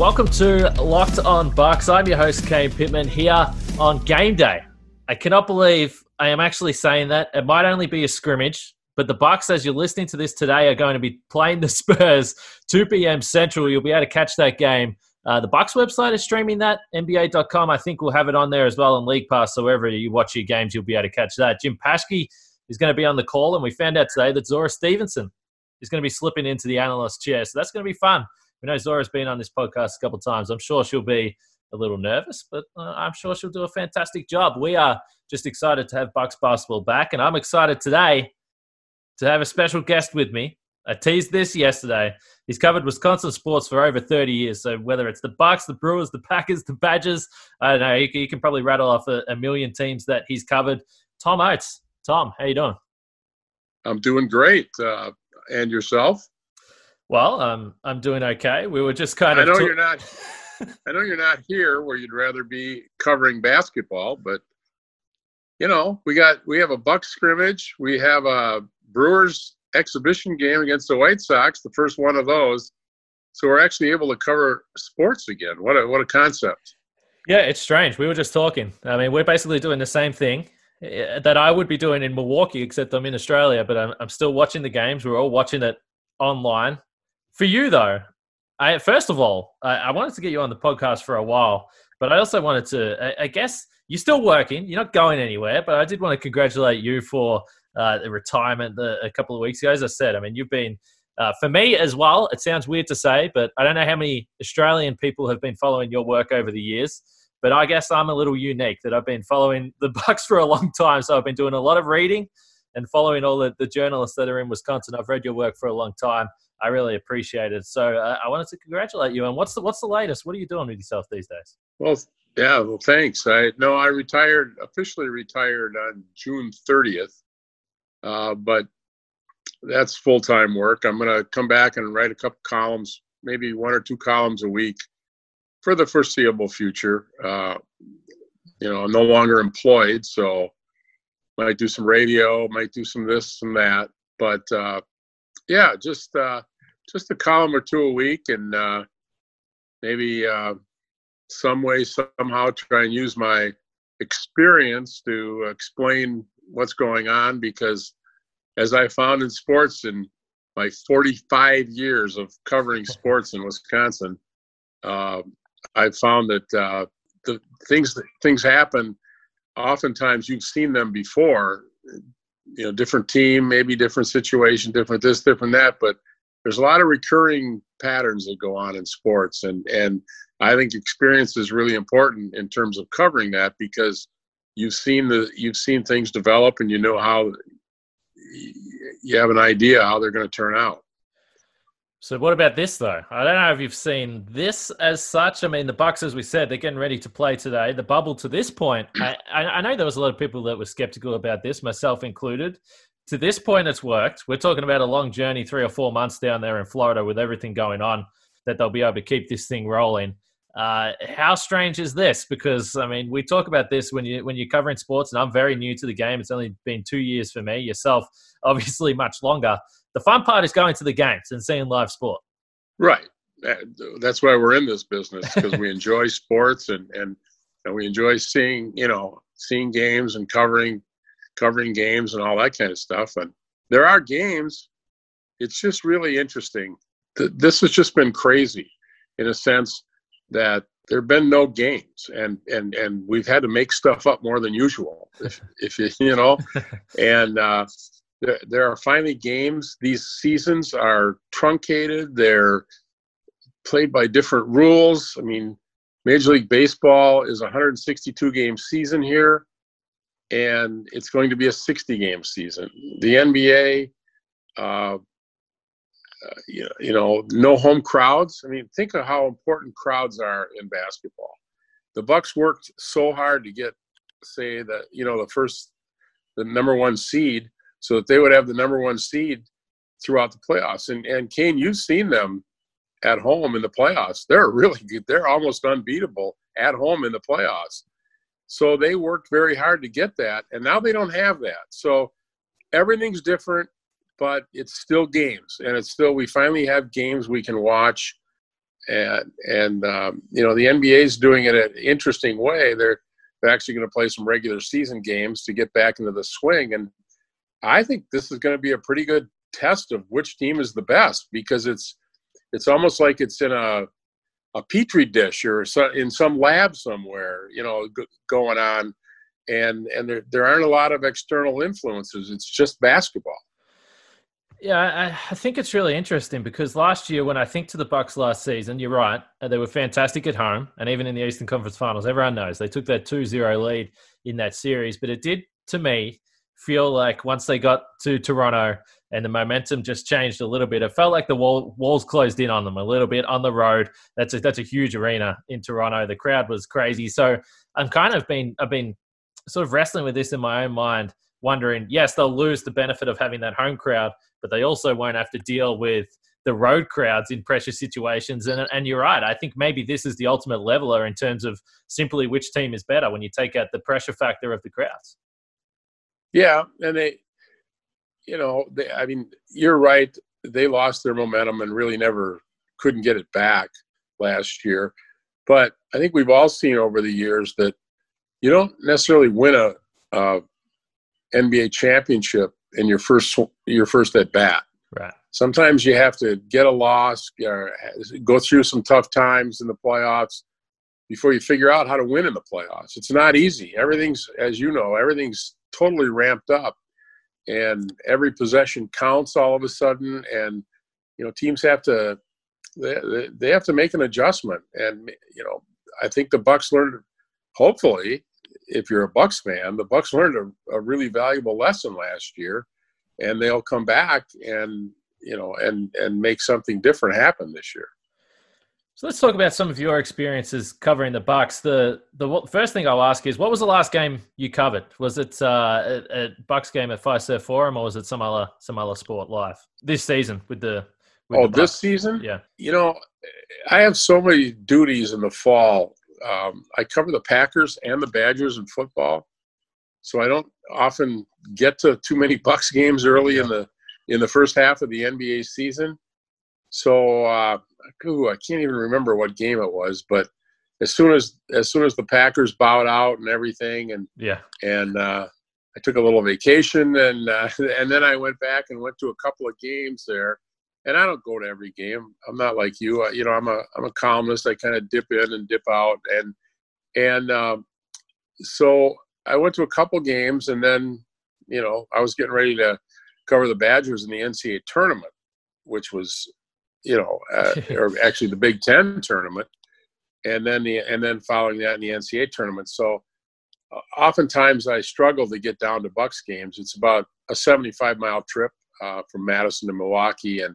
Welcome to Locked On Bucks. I'm your host, Kane Pittman, here on game day. I cannot believe I am actually saying that. It might only be a scrimmage, but the Bucks, as you're listening to this today, are going to be playing the Spurs 2 p.m. Central. You'll be able to catch that game. Uh, the Bucks website is streaming that. NBA.com, I think, will have it on there as well on League Pass. So wherever you watch your games, you'll be able to catch that. Jim Paschke is going to be on the call, and we found out today that Zora Stephenson is going to be slipping into the analyst chair. So that's going to be fun. We know Zora's been on this podcast a couple of times. I'm sure she'll be a little nervous, but uh, I'm sure she'll do a fantastic job. We are just excited to have Bucks basketball back, and I'm excited today to have a special guest with me. I teased this yesterday. He's covered Wisconsin sports for over 30 years. So whether it's the Bucks, the Brewers, the Packers, the Badgers, I don't know. You, you can probably rattle off a, a million teams that he's covered. Tom Oates. Tom, how you doing? I'm doing great. Uh, and yourself? Well, um, I'm doing okay. We were just kind of. I know you're not. I know you're not here where you'd rather be covering basketball, but you know we got we have a Buck scrimmage. We have a Brewers exhibition game against the White Sox, the first one of those. So we're actually able to cover sports again. What a what a concept! Yeah, it's strange. We were just talking. I mean, we're basically doing the same thing eh, that I would be doing in Milwaukee, except I'm in Australia, but I'm, I'm still watching the games. We're all watching it online. For you, though, I first of all, I, I wanted to get you on the podcast for a while, but I also wanted to, I, I guess, you're still working. You're not going anywhere, but I did want to congratulate you for uh, the retirement the, a couple of weeks ago. As I said, I mean, you've been uh, for me as well. It sounds weird to say, but I don't know how many Australian people have been following your work over the years. But I guess I'm a little unique that I've been following the Bucks for a long time. So I've been doing a lot of reading and following all the, the journalists that are in Wisconsin. I've read your work for a long time. I really appreciate it. So uh, I wanted to congratulate you. And what's the what's the latest? What are you doing with yourself these days? Well, yeah, well, thanks. I no, I retired officially retired on June 30th, uh, but that's full time work. I'm going to come back and write a couple columns, maybe one or two columns a week for the foreseeable future. Uh, you know, I'm no longer employed, so might do some radio, might do some this and that, but uh, yeah, just uh, just a column or two a week, and uh, maybe uh, some way somehow try and use my experience to explain what's going on because as i found in sports in my 45 years of covering sports in wisconsin uh, i found that uh, the things things happen. Oftentimes you've seen them before you know different team maybe different situation different this different that but there's a lot of recurring patterns that go on in sports and and I think experience is really important in terms of covering that because you've seen the you've seen things develop and you know how you have an idea how they're going to turn out. So what about this though? I don't know if you've seen this as such. I mean, the Bucks, as we said, they're getting ready to play today. The bubble to this point, I, I know there was a lot of people that were skeptical about this, myself included. To this point, it's worked. We're talking about a long journey, three or four months down there in Florida with everything going on, that they'll be able to keep this thing rolling. Uh, how strange is this? Because I mean, we talk about this when you when you're covering sports, and I'm very new to the game. It's only been two years for me. Yourself, obviously, much longer. The fun part is going to the games and seeing live sport. Right. That's why we're in this business because we enjoy sports and, and and we enjoy seeing you know seeing games and covering covering games and all that kind of stuff. And there are games. It's just really interesting. This has just been crazy, in a sense that there have been no games and and and we've had to make stuff up more than usual if, if you you know and uh, there, there are finally games these seasons are truncated they're played by different rules i mean major league baseball is a 162 game season here and it's going to be a 60 game season. The NBA, uh, uh, you, know, you know, no home crowds. I mean, think of how important crowds are in basketball. The Bucks worked so hard to get, say, that you know, the first, the number one seed, so that they would have the number one seed throughout the playoffs. And and Kane, you've seen them at home in the playoffs. They're really good. They're almost unbeatable at home in the playoffs. So they worked very hard to get that, and now they don't have that. So everything's different, but it's still games, and it's still we finally have games we can watch, and and um, you know the NBA is doing it an interesting way. They're they're actually going to play some regular season games to get back into the swing, and I think this is going to be a pretty good test of which team is the best because it's it's almost like it's in a a petri dish or in some lab somewhere, you know, going on, and and there there aren't a lot of external influences. It's just basketball. Yeah, I, I, think it's really interesting because last year, when I think to the Bucks last season, you're right, uh, they were fantastic at home, and even in the Eastern Conference Finals, everyone knows they took that 2-0 lead in that series. But it did, to me, feel like once they got to Toronto and the momentum just changed a little bit. It felt like the wall, walls closed in on them a little bit on the road. That's a, that's a huge arena in Toronto. The crowd was crazy. So I'm kind of been I've been sort of wrestling with this in my own mind, wondering yes they'll lose the benefit of having that home crowd, but they also won't have to deal with the road crowds in pressure situations. And and you're right. I think maybe this is the ultimate leveler in terms of simply which team is better when you take out the pressure factor of the crowds. Yeah, and they you know, they, I mean, you're right. They lost their momentum and really never couldn't get it back last year. But I think we've all seen over the years that you don't necessarily win a, a NBA championship in your first your first at bat. Right. Sometimes you have to get a loss, go through some tough times in the playoffs before you figure out how to win in the playoffs. It's not easy. Everything's, as you know, everything's totally ramped up. And every possession counts all of a sudden. And you know teams have to they, they have to make an adjustment. And you know i think the bucks learned hopefully if you're a bucks fan the bucks learned a, a really valuable lesson last year. And they'll come back and you know and and make something different happen this year so let's talk about some of your experiences covering the Bucks. The the first thing I'll ask is, what was the last game you covered? Was it uh, a, a Bucks game at Fiserv Forum, or was it some other some other sport live this season with the? With oh, the this season? Yeah. You know, I have so many duties in the fall. Um, I cover the Packers and the Badgers in football, so I don't often get to too many Bucks games early in the in the first half of the NBA season. So uh, ooh, I can't even remember what game it was, but as soon as as soon as the Packers bowed out and everything, and yeah, and uh, I took a little vacation, and uh, and then I went back and went to a couple of games there. And I don't go to every game. I'm not like you. you know, I'm a I'm a columnist. I kind of dip in and dip out, and and um, so I went to a couple games, and then you know I was getting ready to cover the Badgers in the NCAA tournament, which was you know, uh, or actually the Big Ten tournament, and then the and then following that in the NCAA tournament. So uh, oftentimes I struggle to get down to Bucks games. It's about a 75 mile trip uh, from Madison to Milwaukee, and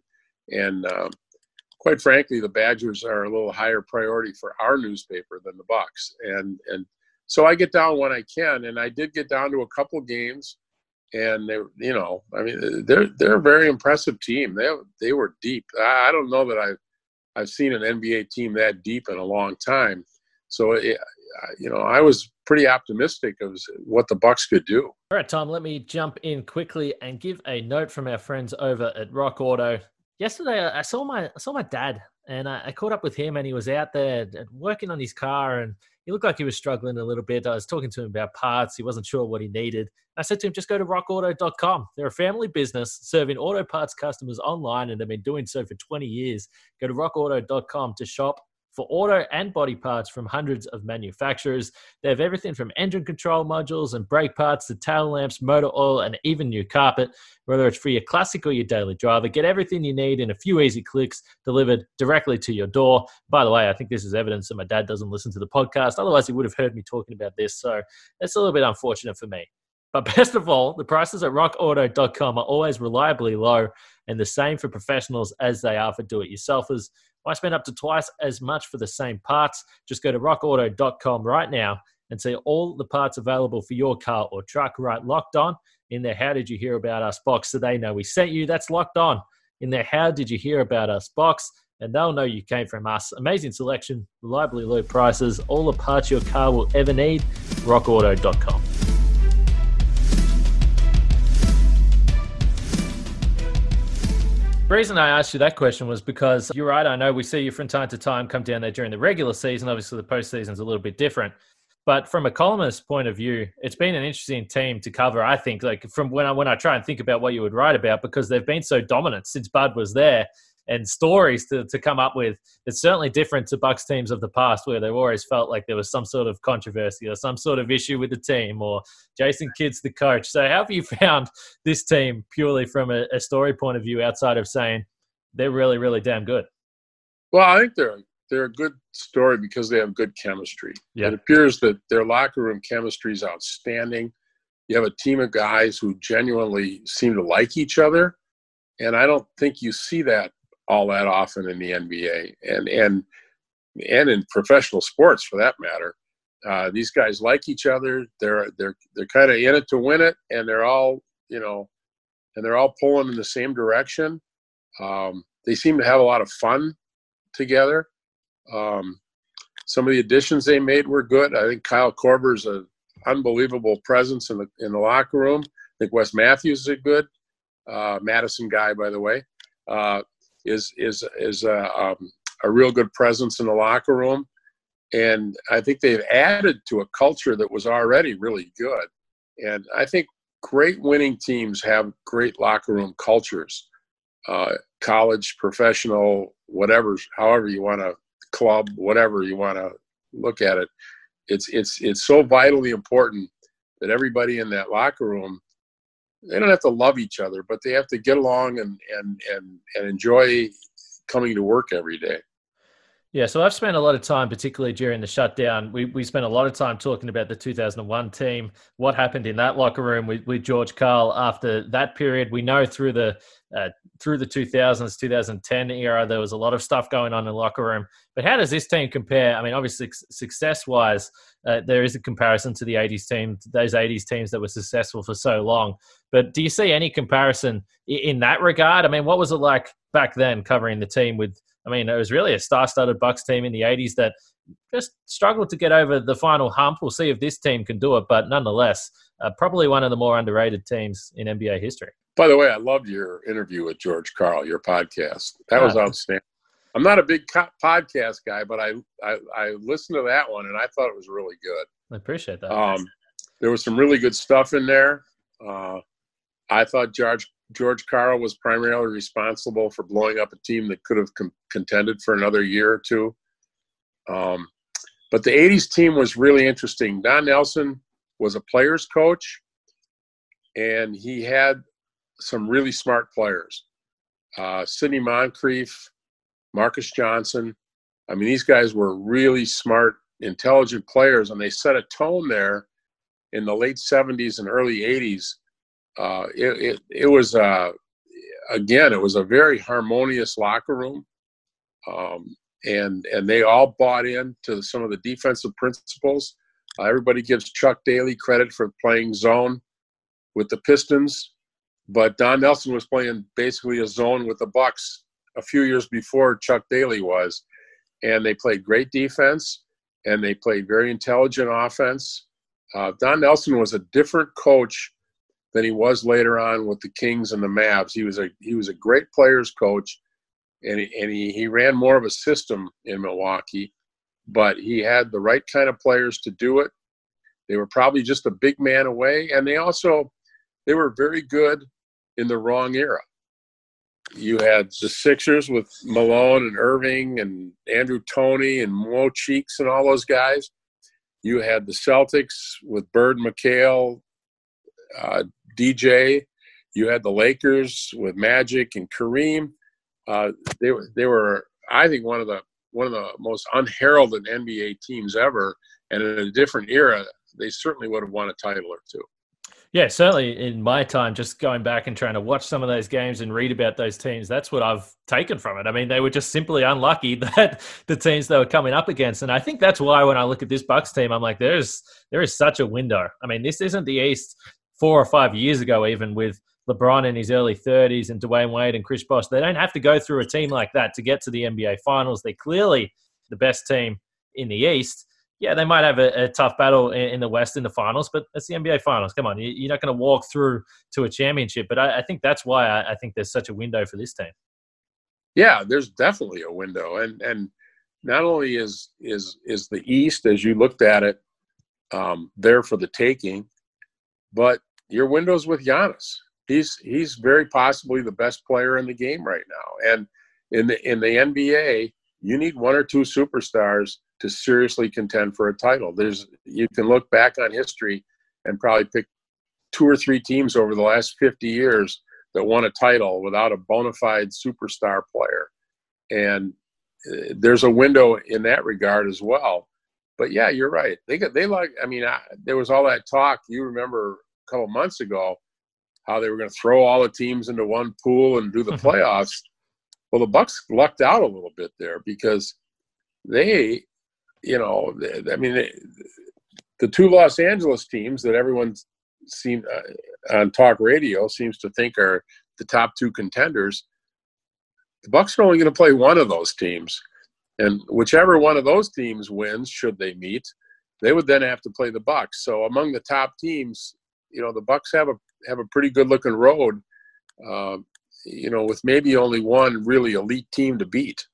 and um, quite frankly, the Badgers are a little higher priority for our newspaper than the Bucks, and and so I get down when I can, and I did get down to a couple games and they, you know, I mean, they're they're a very impressive team. They they were deep. I, don't know that I've I've seen an NBA team that deep in a long time. So, it, you know, I was pretty optimistic of what the Bucks could do. All right, Tom. Let me jump in quickly and give a note from our friends over at Rock Auto. Yesterday, I saw my I saw my dad, and I, I caught up with him, and he was out there working on his car, and he looked like he was struggling a little bit. I was talking to him about parts. He wasn't sure what he needed. I said to him, just go to rockauto.com. They're a family business serving auto parts customers online and they've been doing so for 20 years. Go to rockauto.com to shop for auto and body parts from hundreds of manufacturers. They have everything from engine control modules and brake parts to tail lamps, motor oil, and even new carpet. Whether it's for your classic or your daily driver, get everything you need in a few easy clicks delivered directly to your door. By the way, I think this is evidence that my dad doesn't listen to the podcast. Otherwise, he would have heard me talking about this. So that's a little bit unfortunate for me. But best of all, the prices at rockauto.com are always reliably low and the same for professionals as they are for do it yourselfers. Why spend up to twice as much for the same parts? Just go to rockauto.com right now and see all the parts available for your car or truck right locked on in there. How did you hear about us box so they know we sent you? That's locked on in there. How did you hear about us box? And they'll know you came from us. Amazing selection, reliably low prices, all the parts your car will ever need. RockAuto.com. The reason I asked you that question was because you're right. I know we see you from time to time come down there during the regular season. Obviously, the postseason is a little bit different. But from a columnist point of view, it's been an interesting team to cover. I think, like from when I when I try and think about what you would write about, because they've been so dominant since Bud was there, and stories to, to come up with. It's certainly different to Bucks teams of the past, where they've always felt like there was some sort of controversy or some sort of issue with the team, or Jason Kidd's the coach. So, how have you found this team purely from a, a story point of view, outside of saying they're really, really damn good? Well, I think they're they're a good story because they have good chemistry. It appears that their locker room chemistry is outstanding. You have a team of guys who genuinely seem to like each other, and I don't think you see that all that often in the NBA and and and in professional sports for that matter. Uh, these guys like each other. They're they're they're kind of in it to win it, and they're all you know, and they're all pulling in the same direction. Um, they seem to have a lot of fun together. Um, some of the additions they made were good. I think Kyle Korver's an unbelievable presence in the in the locker room. I think Wes Matthews is a good uh, Madison guy, by the way, uh, is is is a, um, a real good presence in the locker room, and I think they've added to a culture that was already really good. And I think great winning teams have great locker room cultures, uh, college, professional, whatever, however you want to club, whatever you want to look at it. It's it's it's so vitally important that everybody in that locker room they don't have to love each other, but they have to get along and and and and enjoy coming to work every day. Yeah, so I've spent a lot of time, particularly during the shutdown. We we spent a lot of time talking about the 2001 team, what happened in that locker room with, with George Karl after that period. We know through the uh, through the 2000s, 2010 era, there was a lot of stuff going on in the locker room. But how does this team compare? I mean, obviously, success wise, uh, there is a comparison to the 80s team, those 80s teams that were successful for so long. But do you see any comparison in that regard? I mean, what was it like back then covering the team with I mean, it was really a star-studded Bucks team in the '80s that just struggled to get over the final hump. We'll see if this team can do it, but nonetheless, uh, probably one of the more underrated teams in NBA history. By the way, I loved your interview with George Karl, your podcast. That was outstanding. I'm not a big co- podcast guy, but I, I, I listened to that one and I thought it was really good. I appreciate that. Um, there was some really good stuff in there. Uh, I thought George George Karl was primarily responsible for blowing up a team that could have com- contended for another year or two. Um, but the 80s team was really interesting. Don Nelson was a player's coach, and he had some really smart players. Uh, Sidney Moncrief, Marques Johnson. I mean, these guys were really smart, intelligent players, and they set a tone there in the late 70s and early 80s uh, it, it, it was uh, again it was a very harmonious locker room. Um, and and they all bought in to some of the defensive principles. Uh, everybody gives chuck daly credit for playing zone with the pistons but don nelson was playing basically a zone with the bucks a few years before chuck daly was. And they played great defense and they played very intelligent offense. Uh, don nelson was a different coach than he was later on with the Kings and the Mavs. He was a he was a great players coach, and he, and he, he ran more of a system in Milwaukee, but he had the right kind of players to do it. They were probably just a big man away, and they also they were very good in the wrong era. You had the Sixers with Malone and Erving and Andrew Toney and Mo Cheeks and all those guys. You had the Celtics with Bird McHale, uh, DJ. You had the Lakers with Magic and Kareem. Uh, they were they were I think one of the one of the most unheralded NBA teams ever, and in a different era, they certainly would have won a title or two. Yeah, certainly in my time, just going back and trying to watch some of those games and read about those teams, that's what I've taken from it. I mean, they were just simply unlucky that the teams they were coming up against, and I think that's why when I look at this Bucks team, I'm like, there's there is such a window. I mean, this isn't the East four or five years ago, even with LeBron in his early 30s and Dwyane Wade and Chris Bosh. They don't have to go through a team like that to get to the NBA Finals. They're clearly the best team in the East yeah, they might have a, a tough battle in, in, the West in the finals, but it's the NBA Finals. Come on, you, are not going to walk through to a championship. But I, I think that's why I, I, think there's such a window for this team. Yeah, there's definitely a window, and and not only is is is the East as you looked at it um, there for the taking, but your windows with Giannis. He's he's very possibly the best player in the game right now, and in the in the NBA, you need one or two superstars to seriously contend for a title. There's you can look back on history and probably pick two or three teams over the last 50 years that won a title without a bona fide superstar player. And uh, there's a window in that regard as well. But yeah, you're right. They got they like. I mean, I, there was all that talk. You remember couple months ago how they were going to throw all the teams into one pool and do the playoffs. well, the Bucks lucked out a little bit there because they you know, I mean, the two Los Angeles teams that everyone seem uh, on talk radio seems to think are the top two contenders. The Bucks are only going to play one of those teams, and whichever one of those teams wins, should they meet, they would then have to play the Bucks. So among the top teams, you know, the Bucks have a have a pretty good looking road. Uh, you know, with maybe only one really elite team to beat.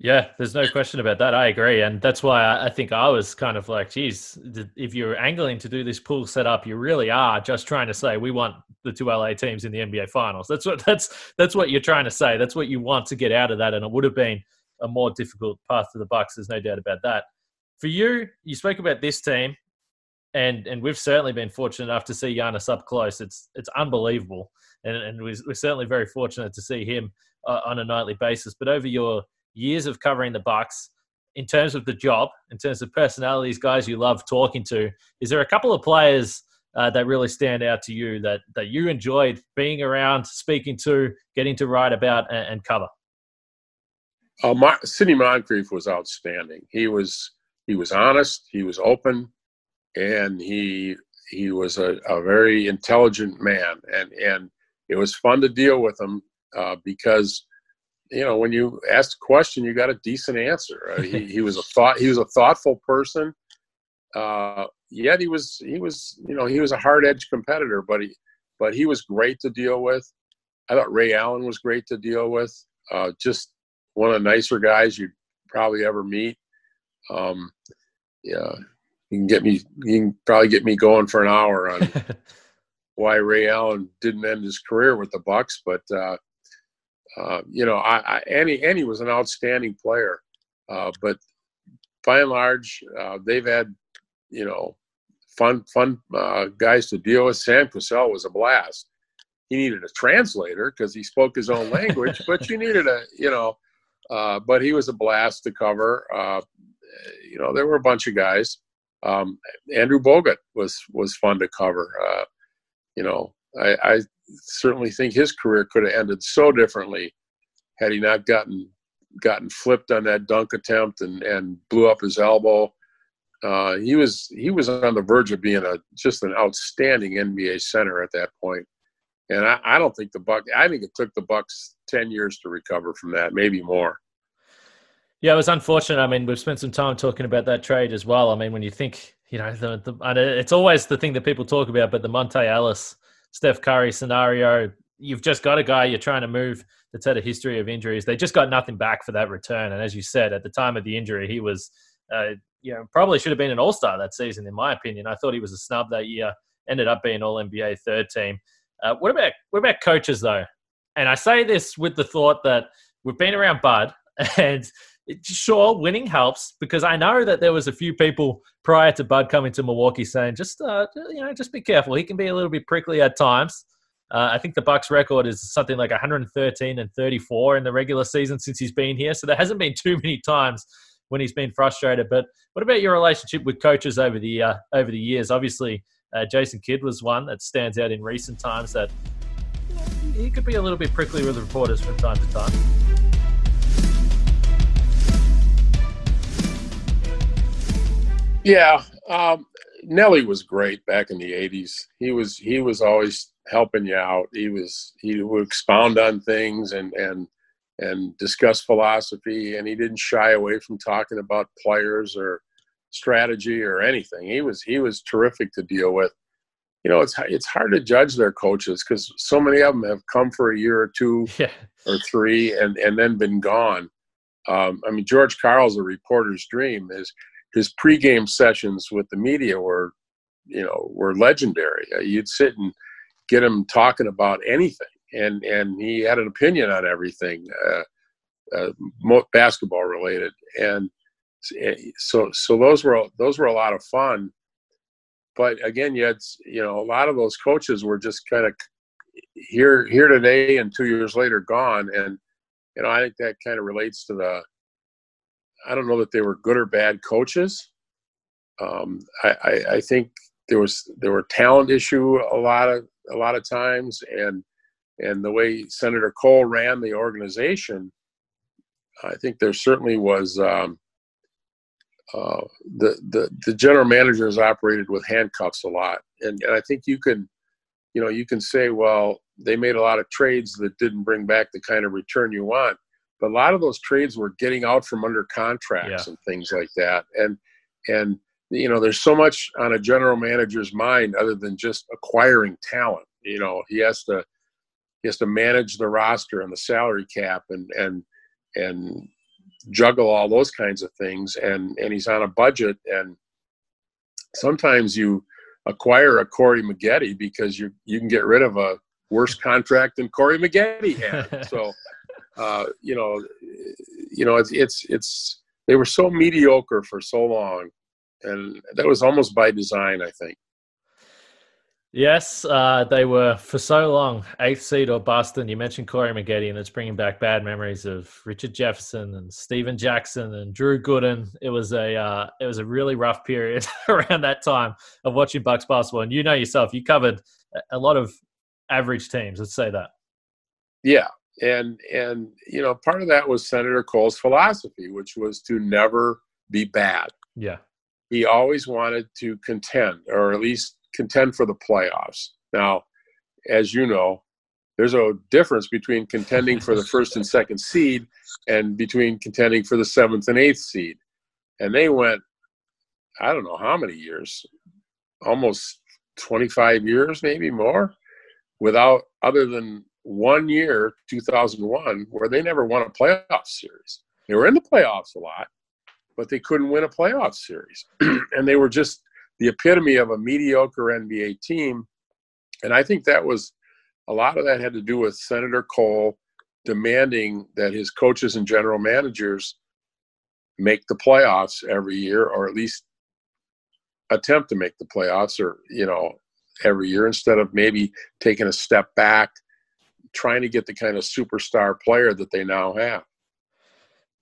Yeah, there's no question about that. I agree, and that's why I think I was kind of like, geez, if you're angling to do this pool setup, you really are just trying to say we want the two LA teams in the NBA Finals. That's what that's that's what you're trying to say. That's what you want to get out of that, and it would have been a more difficult path to the Bucks. There's no doubt about that. For you, you spoke about this team, and and we've certainly been fortunate enough to see Giannis up close. It's it's unbelievable, and and we're, certainly very fortunate to see him uh, on a nightly basis. But over your years of covering the Bucks, in terms of the job, in terms of personalities, guys you love talking to, is there a couple of players uh, that really stand out to you that that you enjoyed being around, speaking to, getting to write about and, and cover? Uh, Sidney Moncrief was outstanding. He was he was honest, he was open, and he he was a, a very intelligent man, and and it was fun to deal with him uh, because you know, when you asked a question, you got a decent answer. Uh, he, he was a thought. He was a thoughtful person. Uh, yet he was he was you know he was a hard edge competitor, but he but he was great to deal with. I thought Ray Allen was great to deal with. Uh, just one of the nicer guys you'd probably ever meet. Um, yeah, you can get me. You can probably get me going for an hour on why Ray Allen didn't end his career with the Bucks, but uh, uh, you know, I, I, Annie Annie was an outstanding player, uh, but by and large, uh, they've had you know fun fun uh, guys to deal with. Sam Cassell was a blast. He needed a translator because he spoke his own language, but you needed a you know. Uh, but he was a blast to cover. you know, there were a bunch of guys. Um, Andrew Bogut was was fun to cover. you know, I, I certainly think his career could have ended so differently had he not gotten gotten flipped on that dunk attempt and, and blew up his elbow. Uh, he was he was on the verge of being a just an outstanding NBA center at that point. And I, I don't think the Buck I think it took the Bucks ten years to recover from that, maybe more. Yeah, it was unfortunate. I mean, we've spent some time talking about that trade as well. I mean, when you think, you know, the, the, it's always the thing that people talk about, but the Monta Ellis Steph Curry scenario, you've just got a guy you're trying to move that's had a history of injuries. They just got nothing back for that return. And as you said, at the time of the injury, he was, uh, you know, probably should have been an All Star that season, in my opinion. I thought he was a snub that year. Ended up being All NBA third team. Uh, what about what about coaches though? And I say this with the thought that we've been around Bud, and sure, winning helps because I know that there was a few people prior to Bud coming to Milwaukee saying, just uh, you know, just be careful. He can be a little bit prickly at times. Uh, I think the Bucks record is something like 113 and 34 in the regular season since he's been here. So there hasn't been too many times when he's been frustrated. But what about your relationship with coaches over the uh, over the years? Obviously, Uh, Jason Kidd was one that stands out in recent times that he could be a little bit prickly with reporters from time to time. Yeah, um, Nelly was great back in the '80s. He was he was always helping you out. He was he would expound on things and and and discuss philosophy, and he didn't shy away from talking about players or strategy or anything. He was he was terrific to deal with. You know, it's it's hard to judge their coaches because so many of them have come for a year or two Yeah. or three and and then been gone. Um, I mean, George Karl's a reporter's dream. His his pregame sessions with the media were, you know, were legendary. Uh, you'd sit and get him talking about anything, and and he had an opinion on everything, uh, uh, basketball related, and so so those were those were a lot of fun. But again, you had you know a lot of those coaches were just kind of here here today and two years later gone, and you know I think that kind of relates to the I don't know that they were good or bad coaches. Um, I, I, I think there was there were talent issue a lot of a lot of times, and and the way Senator Kohl ran the organization, I think there certainly was um, uh, the the the general managers operated with handcuffs a lot, and, and I think you can, you know, you can say, well, they made a lot of trades that didn't bring back the kind of return you want but a lot of those trades were getting out from under contracts Yeah. and things like that. And and you know there's so much on a general manager's mind other than just acquiring talent you know he has to he has to manage the roster and the salary cap and and and juggle all those kinds of things. And and he's on a budget. And sometimes you acquire a Corey Maggette because you you can get rid of a worse contract than Corey Maggette had. So uh, you know, you know, it's it's it's they were so mediocre for so long, and that was almost by design, I think. Yes, uh, they were for so long eighth seed or bust. And you mentioned Corey Maggette, and it's bringing back bad memories of Richard Jefferson and Stephen Jackson and Drew Gooden. It was a uh, it was a really rough period around that time of watching Bucks basketball. And you know yourself, you covered a lot of average teams. Let's say that. Yeah, and and you know, part of that was Senator Kohl's philosophy, which was to never be bad. Yeah, He always wanted to contend, or at least contend for the playoffs. Now, as you know, there's a difference between contending for the first and second seed and between contending for the seventh and eighth seed. And they went, I don't know how many years, almost 25 years, maybe more, without other than one year, 2001, where they never won a playoff series. They were in the playoffs a lot, but they couldn't win a playoff series. and they were just the epitome of a mediocre NBA team. And I think that was a lot of that had to do with Senator Kohl demanding that his coaches and general managers make the playoffs every year or at least attempt to make the playoffs or you know every year instead of maybe taking a step back trying to get the kind of superstar player that they now have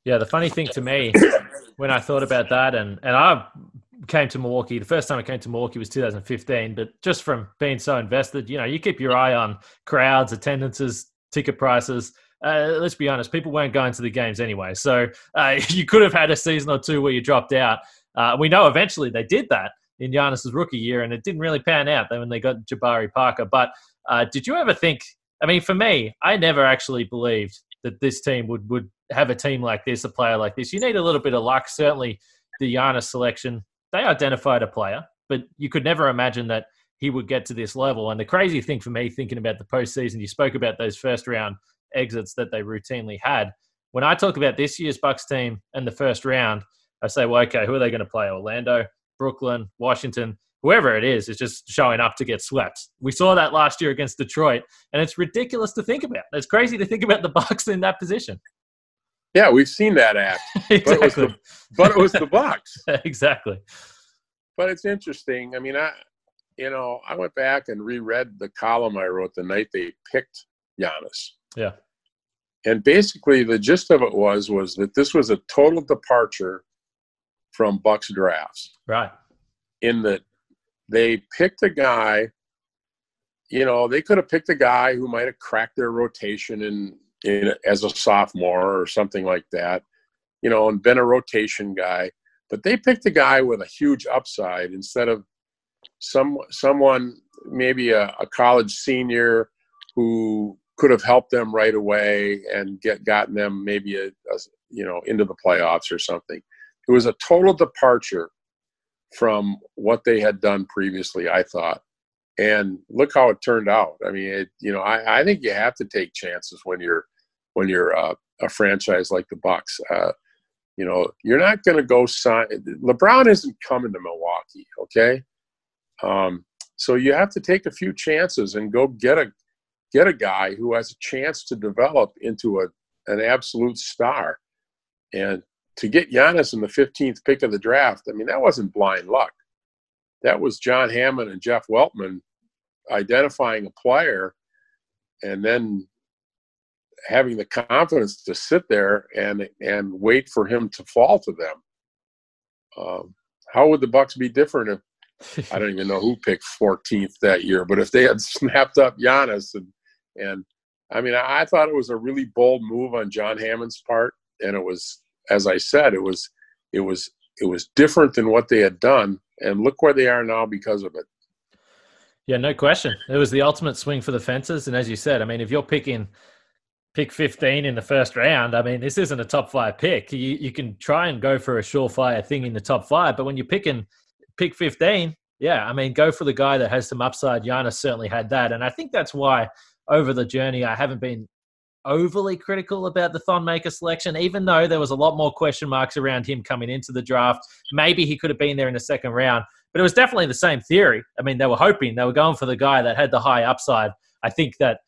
yeah. The funny thing to me when I thought about that, and and I came to Milwaukee. The first time I came to Milwaukee was 2015, but just from being so invested, you know, you keep your eye on crowds, attendances, ticket prices. Uh, let's be honest, people weren't going to the games anyway. So uh, you could have had a season or two where you dropped out. Uh, we know eventually they did that in Giannis's rookie year, and it didn't really pan out when they got Jabari Parker. But uh, did you ever think? I mean, for me, I never actually believed that this team would would have a team like this, a player like this. You need a little bit of luck. Certainly, the Giannis selection they identified a player, but you could never imagine that he would get to this level. And the crazy thing for me, thinking about the postseason, you spoke about those first round exits that they routinely had. When I talk about this year's Bucks team and the first round, I say, well, okay, who are they going to play? Orlando, Brooklyn, Washington, whoever it is, is just showing up to get swept. We saw that last year against Detroit, and it's ridiculous to think about. It's crazy to think about the Bucks in that position. yeah we've seen that act but it was the, but it was the bucks exactly. but it's interesting i mean i you know i went back and reread the column i wrote the night they picked Giannis. Yeah. and basically the gist of it was was that this was a total departure from bucks drafts Right. in that they picked a guy. You know, they could have picked a guy who might have cracked their rotation in, in as a sophomore or something like that. You know, and been a rotation guy. But they picked a guy with a huge upside instead of some someone maybe a, a college senior who could have helped them right away and get gotten them maybe a, a, you know into the playoffs or something. It was a total departure from what they had done previously. I thought, and look how it turned out. I mean, it, you know, I, I think you have to take chances when you're when you're uh, a franchise like the Bucks. Uh, you know, you're not going to go sign. LeBron isn't coming to Milwaukee, okay? Um, so you have to take a few chances and go get a get a guy who has a chance to develop into a an absolute star. And to get Giannis in the 15th pick of the draft, I mean, that wasn't blind luck. That was John Hammond and Jeff Weltman identifying a player and then having the confidence to sit there and and wait for him to fall to them. Um, how would the Bucks be different if I don't even know who picked 14th that year, but if they had snapped up Giannis and and I mean, I, I thought it was a really bold move on John Hammond's part, and it was, as I said, it was, it was, it was different than what they had done, and look where they are now because of it. Yeah, no question. It was the ultimate swing for the fences, and as you said, I mean, if you're picking pick 15 in the first round, I mean, this isn't a top five pick. You you can try and go for a surefire thing in the top five, but when you're picking pick 15, yeah, I mean, go for the guy that has some upside. Giannis certainly had that, and I think that's why over the journey, I haven't been overly critical about the Thon Maker selection, even though there was a lot more question marks around him coming into the draft. Maybe he could have been there in the second round, but it was definitely the same theory. I mean, they were hoping they were going for the guy that had the high upside. I think that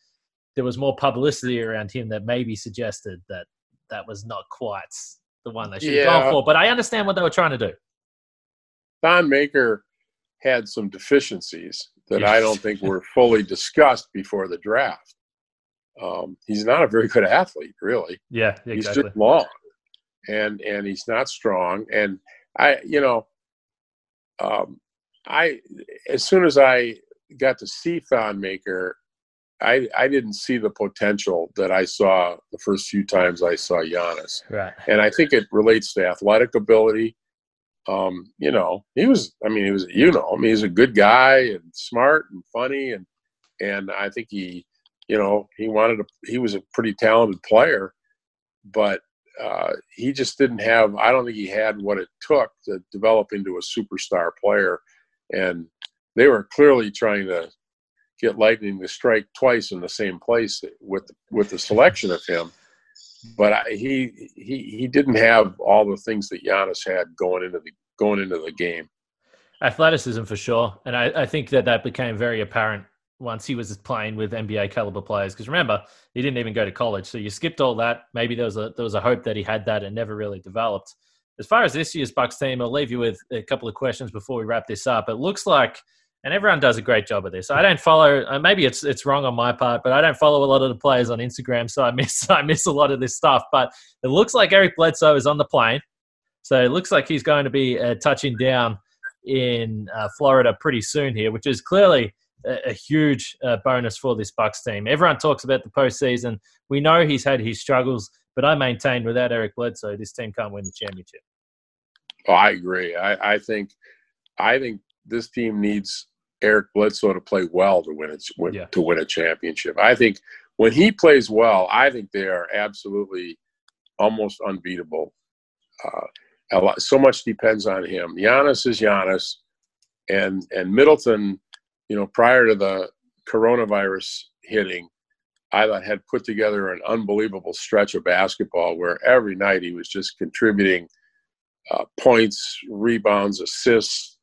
there was more publicity around him that maybe suggested that that was not quite the one they should yeah. have gone for. But I understand what they were trying to do. Thon Maker had some deficiencies that yes. I don't think were fully discussed before the draft. Um, he's not a very good athlete, really. Yeah, exactly. He's just long, and and he's not strong. And I, you know, um, I as soon as I got to see Thon Maker, I I didn't see the potential that I saw the first few times I saw Giannis. Right. And I think it relates to athletic ability um, you know, he was, I mean, he was, you know, I mean, he's a good guy and smart and funny. And, and I think he, you know, he wanted to, he was a pretty talented player, but uh, he just didn't have, I don't think he had what it took to develop into a superstar player. And they were clearly trying to get Lightning to strike twice in the same place with, with the selection of him but I, he he he didn't have all the things that Giannis had going into the going into the game. Athleticism for sure, and I, I think that that became very apparent once he was playing with NBA caliber players. Because remember, he didn't even go to college, so you skipped all that. Maybe there was a there was a hope that he had that and never really developed. As far as this year's Bucks team, I'll leave you with a couple of questions before we wrap this up. It looks like and everyone does a great job of this. I don't follow. Uh, maybe it's it's wrong on my part, but I don't follow a lot of the players on Instagram, so I miss I miss a lot of this stuff. But it looks like Eric Bledsoe is on the plane, so it looks like he's going to be uh, touching down in uh, Florida pretty soon here, which is clearly a, a huge uh, bonus for this Bucks team. Everyone talks about the postseason. We know he's had his struggles, but I maintain without Eric Bledsoe, this team can't win the championship. Oh, I agree. I, I think I think this team needs Eric Bledsoe to play well to win it yeah. to win a championship. I think when he plays well, I think they are absolutely almost unbeatable. Uh, lot, so much depends on him. Giannis is Giannis, and and Middleton, you know, prior to the coronavirus hitting, I had put together an unbelievable stretch of basketball where every night he was just contributing uh, points, rebounds, assists,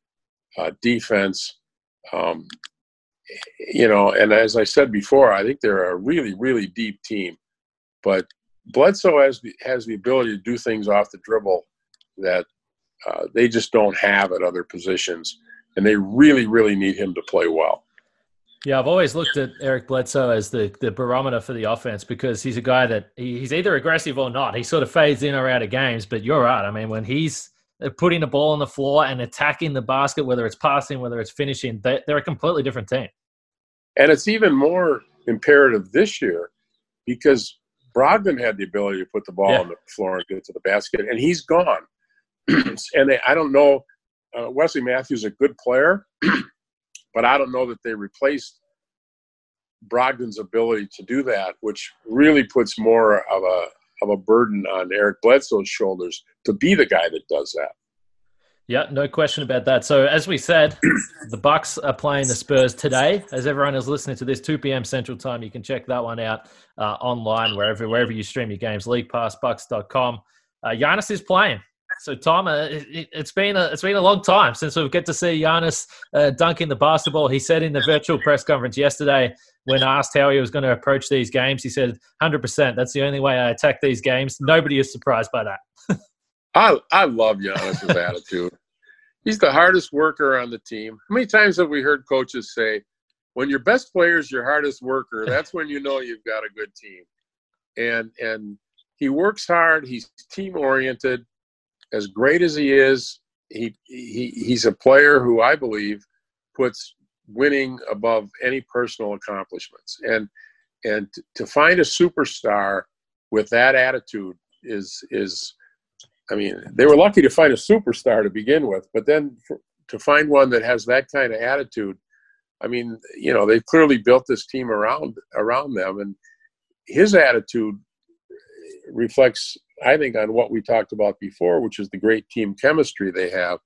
uh, defense. Um, you know, and as I said before, I think they're a really, really deep team. But Bledsoe has the, has the ability to do things off the dribble that uh, they just don't have at other positions, and they really, really need him to play well. Yeah, I've always looked at Eric Bledsoe as the, the barometer for the offense because he's a guy that he, he's either aggressive or not. He sort of fades in or out of games, but you're right. I mean, when he's putting the ball on the floor and attacking the basket, whether it's passing, whether it's finishing, they, they're a completely different team. And it's even more imperative this year because Brogdon had the ability to put the ball Yeah. on the floor and get to the basket, and he's gone. and they, I don't know. Uh, Wesley Matthews a good player, but I don't know that they replaced Brogdon's ability to do that, which really puts more of a of a burden on Eric Bledsoe's shoulders to be the guy that does that. Yeah, no question about that. So, as we said, the Bucks are playing the Spurs today. As everyone is listening to this, 2 p.m. Central Time, you can check that one out uh, online wherever wherever you stream your games. League Pass, Bucks.com. Uh, Giannis is playing. So, Tom, uh, it, it's been a it's been a long time since we've get to see Giannis uh, dunking the basketball. He said in the virtual press conference yesterday, when asked how he was going to approach these games, he said, "100%. That's the only way I attack these games." Nobody is surprised by that. I I love Giannis's attitude. He's the hardest worker on the team. How many times have we heard coaches say, "When your best player is your hardest worker, that's when you know you've got a good team." And and he works hard. He's team oriented. As great as he is, he he he's a player who I believe puts winning above any personal accomplishments. And and to find a superstar with that attitude is is I mean, they were lucky to find a superstar to begin with, but then for, to find one that has that kind of attitude, I mean, you know, they've clearly built this team around around them, and his attitude reflects, I think, on what we talked about before, which is the great team chemistry they have.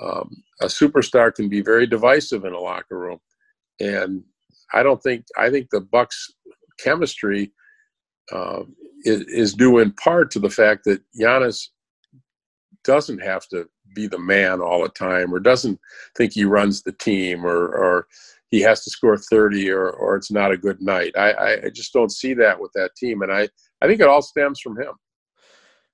Um, a superstar can be very divisive in a locker room, and I don't think I think the Bucks chemistry uh, is, is due in part to the fact that Giannis doesn't have to be the man all the time or doesn't think he runs the team or, or he has to score 30 or, or it's not a good night. I, I just don't see that with that team. And I, I think it all stems from him.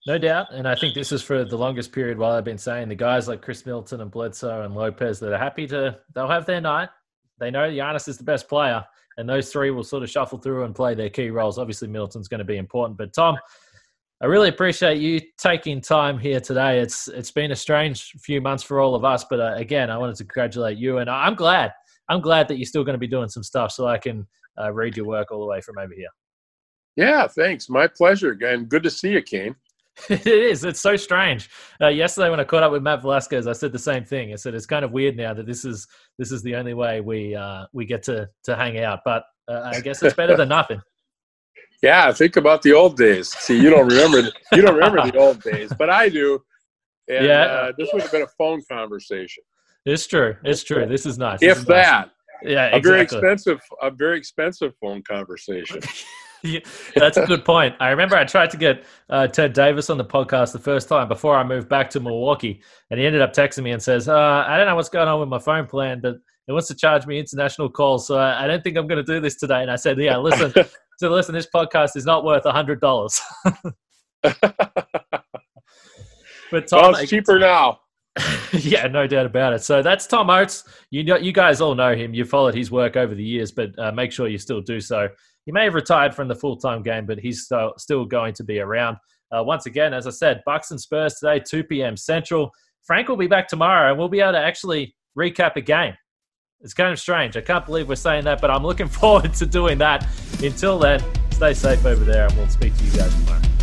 No doubt. And I think this is for the longest period while I've been saying the guys like Khris Middleton and Bledsoe and Lopez that are happy to, they'll have their night. They know Giannis is the best player, and those three will sort of shuffle through and play their key roles. Obviously, Middleton's going to be important. But, Tom, I really appreciate you taking time here today. It's It's been a strange few months for all of us. But uh, again, I wanted to congratulate you. And I'm glad. I'm glad that you're still going to be doing some stuff so I can uh, read your work all the way from over here. Yeah, thanks. My pleasure. And good to see you, Kane. it is. It's so strange. Uh, yesterday, when I caught up with Matt Velazquez, I said the same thing. I said it's kind of weird now that this is this is the only way we uh, we get to to hang out. But uh, I guess it's better than nothing. Yeah, think about the old days. See, you don't remember the, you don't remember the old days, but I do. And, Yeah. uh, this would have been a phone conversation, It's true. It's true. This is nice. This if is nice. that. Yeah, A very expensive, a very expensive phone conversation. Yeah, That's a good point. I remember I tried to get uh, Ted Davis on the podcast the first time before I moved back to Milwaukee, and he ended up texting me and says, uh, "I don't know what's going on with my phone plan, but it wants to charge me international calls, so I I don't think I'm going to do this today." And I said, "Yeah, listen, so listen, this podcast is not worth a hundred dollars." But Tom, well, it's cheaper now. yeah, no doubt about it. So that's Tom Oates. You know, you guys all know him. You followed his work over the years, but uh, make sure you still do so. He may have retired from the full time game, but he's still, going to be around. Uh, once again, as I said, Bucks and Spurs today, 2 p.m. Central. Frank will be back tomorrow, and we'll be able to actually recap a game. It's kind of strange. I can't believe we're saying that, but I'm looking forward to doing that. Until then, stay safe over there, and we'll speak to you guys tomorrow.